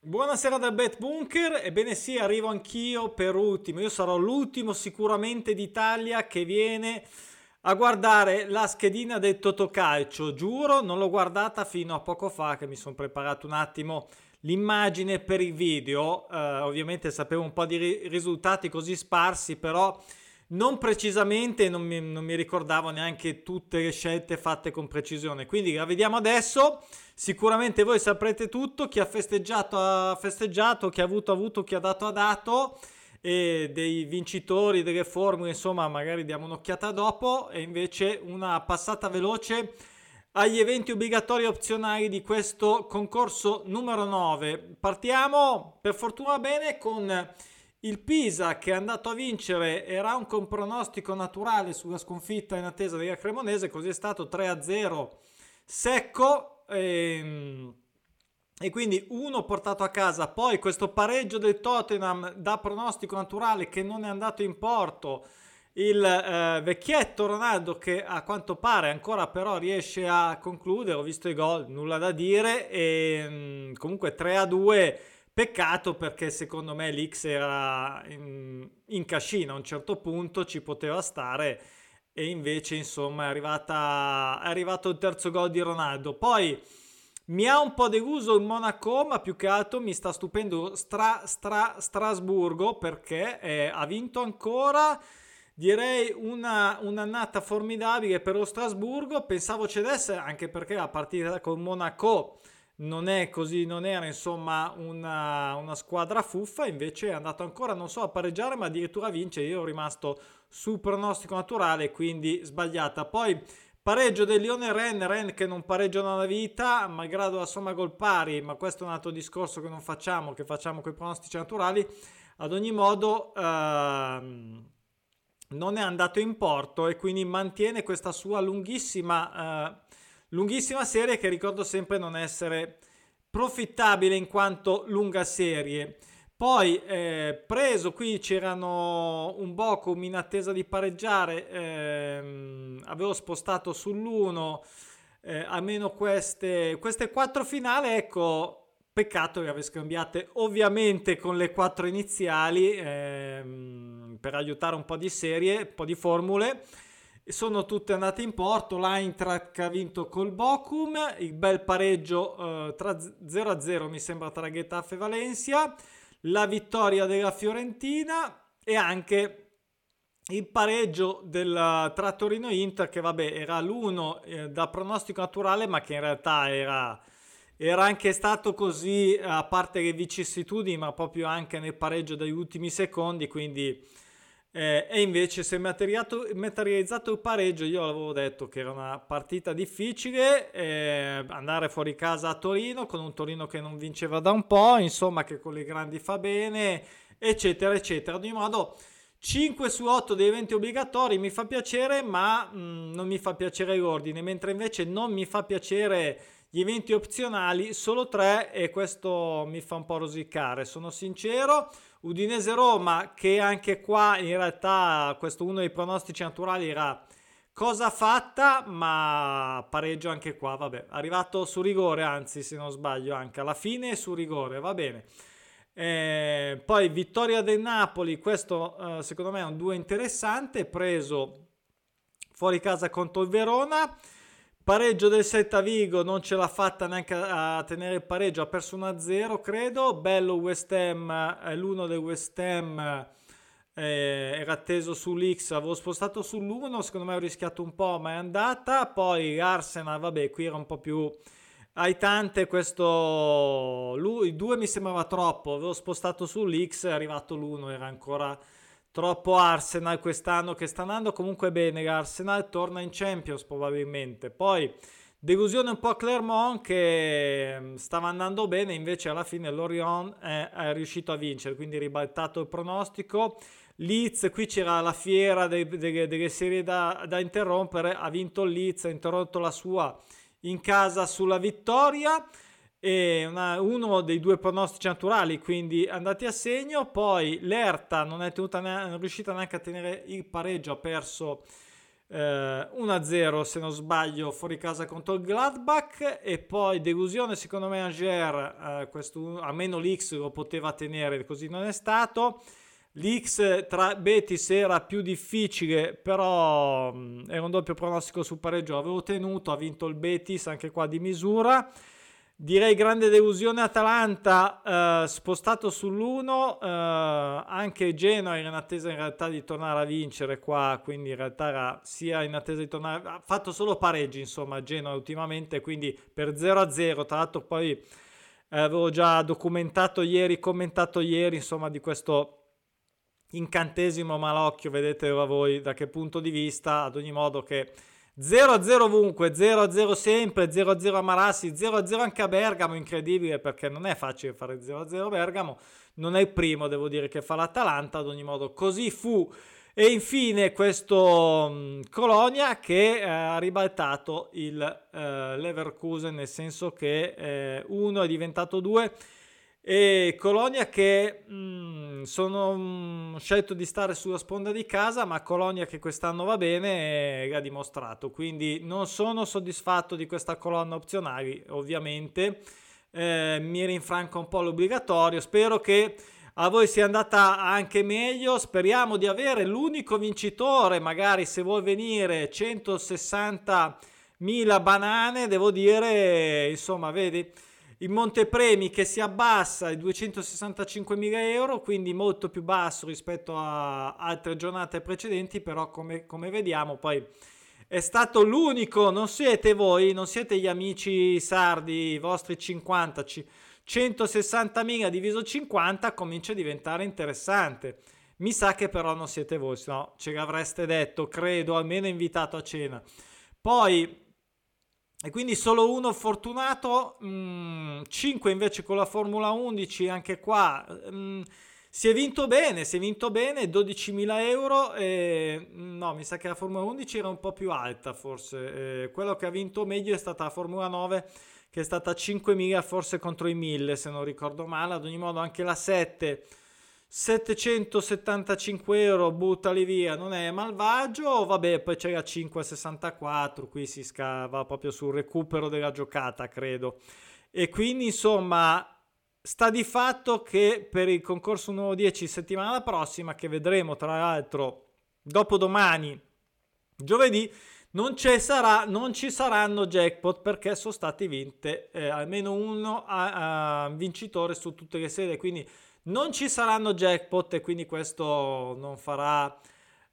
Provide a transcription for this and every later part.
Buonasera dal Bet Bunker, ebbene sì, arrivo anch'io per ultimo, io sarò l'ultimo sicuramente d'Italia che viene a guardare la schedina del Totocalcio, giuro, non l'ho guardata fino a poco fa che mi sono preparato un attimo l'immagine per il video, eh, ovviamente sapevo un po' di ri- risultati così sparsi, però non precisamente, non mi, non mi ricordavo neanche tutte le scelte fatte con precisione, quindi la vediamo adesso. Sicuramente voi saprete tutto, chi ha festeggiato ha festeggiato, chi ha avuto ha avuto, chi ha dato ha dato e dei vincitori delle formule, insomma, magari diamo un'occhiata dopo e invece una passata veloce agli eventi obbligatori opzionali di questo concorso numero 9. Partiamo per fortuna bene con il Pisa che è andato a vincere era un con pronostico naturale sulla sconfitta in attesa della Cremonese, così è stato 3-0 secco e, ehm, e quindi uno portato a casa, poi questo pareggio del Tottenham da pronostico naturale che non è andato in porto, il eh, vecchietto Ronaldo che a quanto pare ancora però riesce a concludere, ho visto i gol, nulla da dire e mm, comunque 3 a 2 peccato perché secondo me l'X era in, in cascina a un certo punto, ci poteva stare e invece insomma è, arrivata, è arrivato il terzo gol di Ronaldo. Poi mi ha un po' deluso il Monaco, ma più che altro mi sta stupendo Stra, Stra, Strasburgo perché eh, ha vinto ancora. Direi una, un'annata formidabile per lo Strasburgo. Pensavo cedesse anche perché la partita con Monaco non è così, non era insomma una, una, squadra fuffa, invece è andato ancora non so a pareggiare, ma addirittura a vincere. Io ero rimasto sul pronostico naturale, quindi sbagliata. Poi pareggio del Lione Ren, Ren che non pareggiano la vita, malgrado la somma gol pari, ma questo è un altro discorso che non facciamo, che facciamo con i pronostici naturali. Ad ogni modo, ehm, non è andato in porto e quindi mantiene questa sua lunghissima. Eh, lunghissima serie che ricordo sempre non essere profittabile in quanto lunga serie. Poi eh, preso qui c'erano un Bochum in attesa di pareggiare, ehm, avevo spostato sull'1 eh, almeno queste, queste quattro finali, ecco, peccato che avesse scambiate ovviamente con le quattro iniziali ehm, per aiutare un po' di serie, un po' di formule sono tutte andate in porto. L'Eintracht ha vinto col Bochum, il bel pareggio eh, tra 0-0 mi sembra tra Getafe e Valencia, la vittoria della Fiorentina e anche il pareggio del, tra Torino Inter che vabbè era l'1 eh, da pronostico naturale ma che in realtà era, era anche stato così a parte le vicissitudini ma proprio anche nel pareggio degli ultimi secondi quindi eh, e invece si è materializzato il pareggio. Io avevo detto che era una partita difficile, eh, andare fuori casa a Torino con un Torino che non vinceva da un po', insomma che con le grandi fa bene, eccetera, eccetera. Ad ogni modo, 5 su 8 dei eventi obbligatori mi fa piacere, ma mh, mm, non mi fa piacere l'ordine, mentre invece non mi fa piacere gli eventi opzionali, solo 3 e questo mi fa un po' rosicare, sono sincero. Udinese-Roma, che anche qua in realtà questo uno dei pronostici naturali era cosa fatta, ma pareggio anche qua, vabbè, arrivato su rigore, anzi se non sbaglio anche alla fine su rigore, va bene. Eh, poi vittoria del Napoli, questo eh, secondo me è un 2 interessante, preso fuori casa contro il Verona. Pareggio del Celta Vigo, non ce l'ha fatta neanche a tenere il pareggio, ha perso 1-0 credo. Bello West Ham, è l'uno del West Ham eh, era atteso sull'X, avevo spostato sull'1, secondo me ho rischiato un po', ma è andata. Poi Arsenal, vabbè, qui era un po' più aitante questo... Lui, il 2 mi sembrava troppo, avevo spostato sull'X, è arrivato l'1, era ancora troppo Arsenal quest'anno che sta andando comunque bene l'Arsenal torna in Champions probabilmente. Poi delusione un po' Clermont che mm, stava andando bene invece alla fine l'Orion è, è riuscito a vincere quindi ribaltato il pronostico. Leeds qui c'era la fiera delle, delle, serie da, da interrompere ha vinto Leeds ha interrotto la sua in casa sulla vittoria una, uno dei due pronostici naturali, quindi andati a segno. Poi l'Erta non è, tenuta non è riuscita neanche a tenere il pareggio, ha perso eh, 1-0 se non sbaglio fuori casa contro il Gladbach e poi delusione secondo me Angers, eh, questo, almeno l'X lo poteva tenere, così non è stato. L'X tra Betis era più difficile, però mh, era un doppio pronostico sul pareggio, avevo tenuto, ha vinto il Betis anche qua di misura. Direi grande delusione Atalanta, eh, spostato sull'1, eh, anche Genoa era in attesa in realtà di tornare a vincere qua, quindi in realtà era sia in attesa di tornare, ha fatto solo pareggi insomma Genoa ultimamente, quindi per 0-0, tra l'altro poi eh, avevo già documentato ieri, commentato ieri insomma di questo incantesimo malocchio, vedete voi da che punto di vista, ad ogni modo che 0-0 ovunque, 0-0 sempre, 0-0 a Marassi, 0-0 anche a Bergamo, incredibile perché non è facile fare 0-0 a Bergamo, non è il primo devo dire che fa l'Atalanta, ad ogni modo così fu. E infine questo um, Colonia che eh, ha ribaltato il eh, Leverkusen nel senso che eh, uno è diventato due e Colonia che mh, sono mh, mm, scelto di stare sulla sponda di casa, ma Colonia che quest'anno va bene e ha dimostrato. Quindi non sono soddisfatto di questa colonna opzionali, ovviamente. Eh, mi rinfranca un po' l'obbligatorio. Spero che a voi sia andata anche meglio. Speriamo di avere l'unico vincitore, magari se vuoi venire 160.000 banane, devo dire, insomma, vedi il montepremi che si abbassa ai 265.000 euro, quindi molto più basso rispetto a altre giornate precedenti, però come, come vediamo poi è stato l'unico, non siete voi, non siete gli amici sardi, i vostri 50, 160.000 diviso 50 comincia a diventare interessante. Mi sa che però non siete voi, se no ce l'avreste detto, credo, almeno invitato a cena. Poi e quindi solo uno fortunato, mh, 5 invece con la Formula 11, anche qua mh, mm, si è vinto bene, si è vinto bene, 12.000 euro, e, no mi sa che la Formula 11 era un po' più alta forse, eh, quello che ha vinto meglio è stata la Formula 9 che è stata 5.000 forse contro i 1.000 se non ricordo male, ad ogni modo anche la 7 775 euro buttali via. Non è malvagio? Vabbè poi c'è la 564 qui si scava proprio sul recupero della giocata credo. E quindi insomma sta di fatto che per il concorso nuovo 10 settimana prossima che vedremo tra l'altro dopo domani giovedì non, sarà, non ci saranno jackpot perché sono stati vinte eh, almeno uno a, a vincitore su tutte le sede quindi non ci saranno jackpot e quindi questo non farà,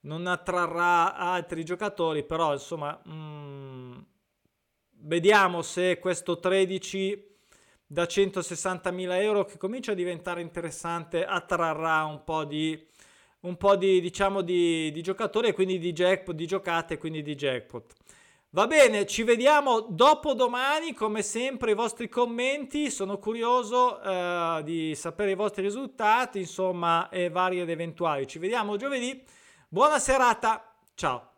non attrarrà altri giocatori, però insomma, mm, vediamo se questo 13 da 160.000 euro che comincia a diventare interessante attrarrà un po' di un po' di diciamo di, di giocatori e quindi di jackpot di giocate e quindi di jackpot Va bene, ci vediamo dopo domani, come sempre i vostri commenti, sono curioso eh, di sapere i vostri risultati, insomma, e vari ed eventuali. Ci vediamo giovedì, buona serata, ciao!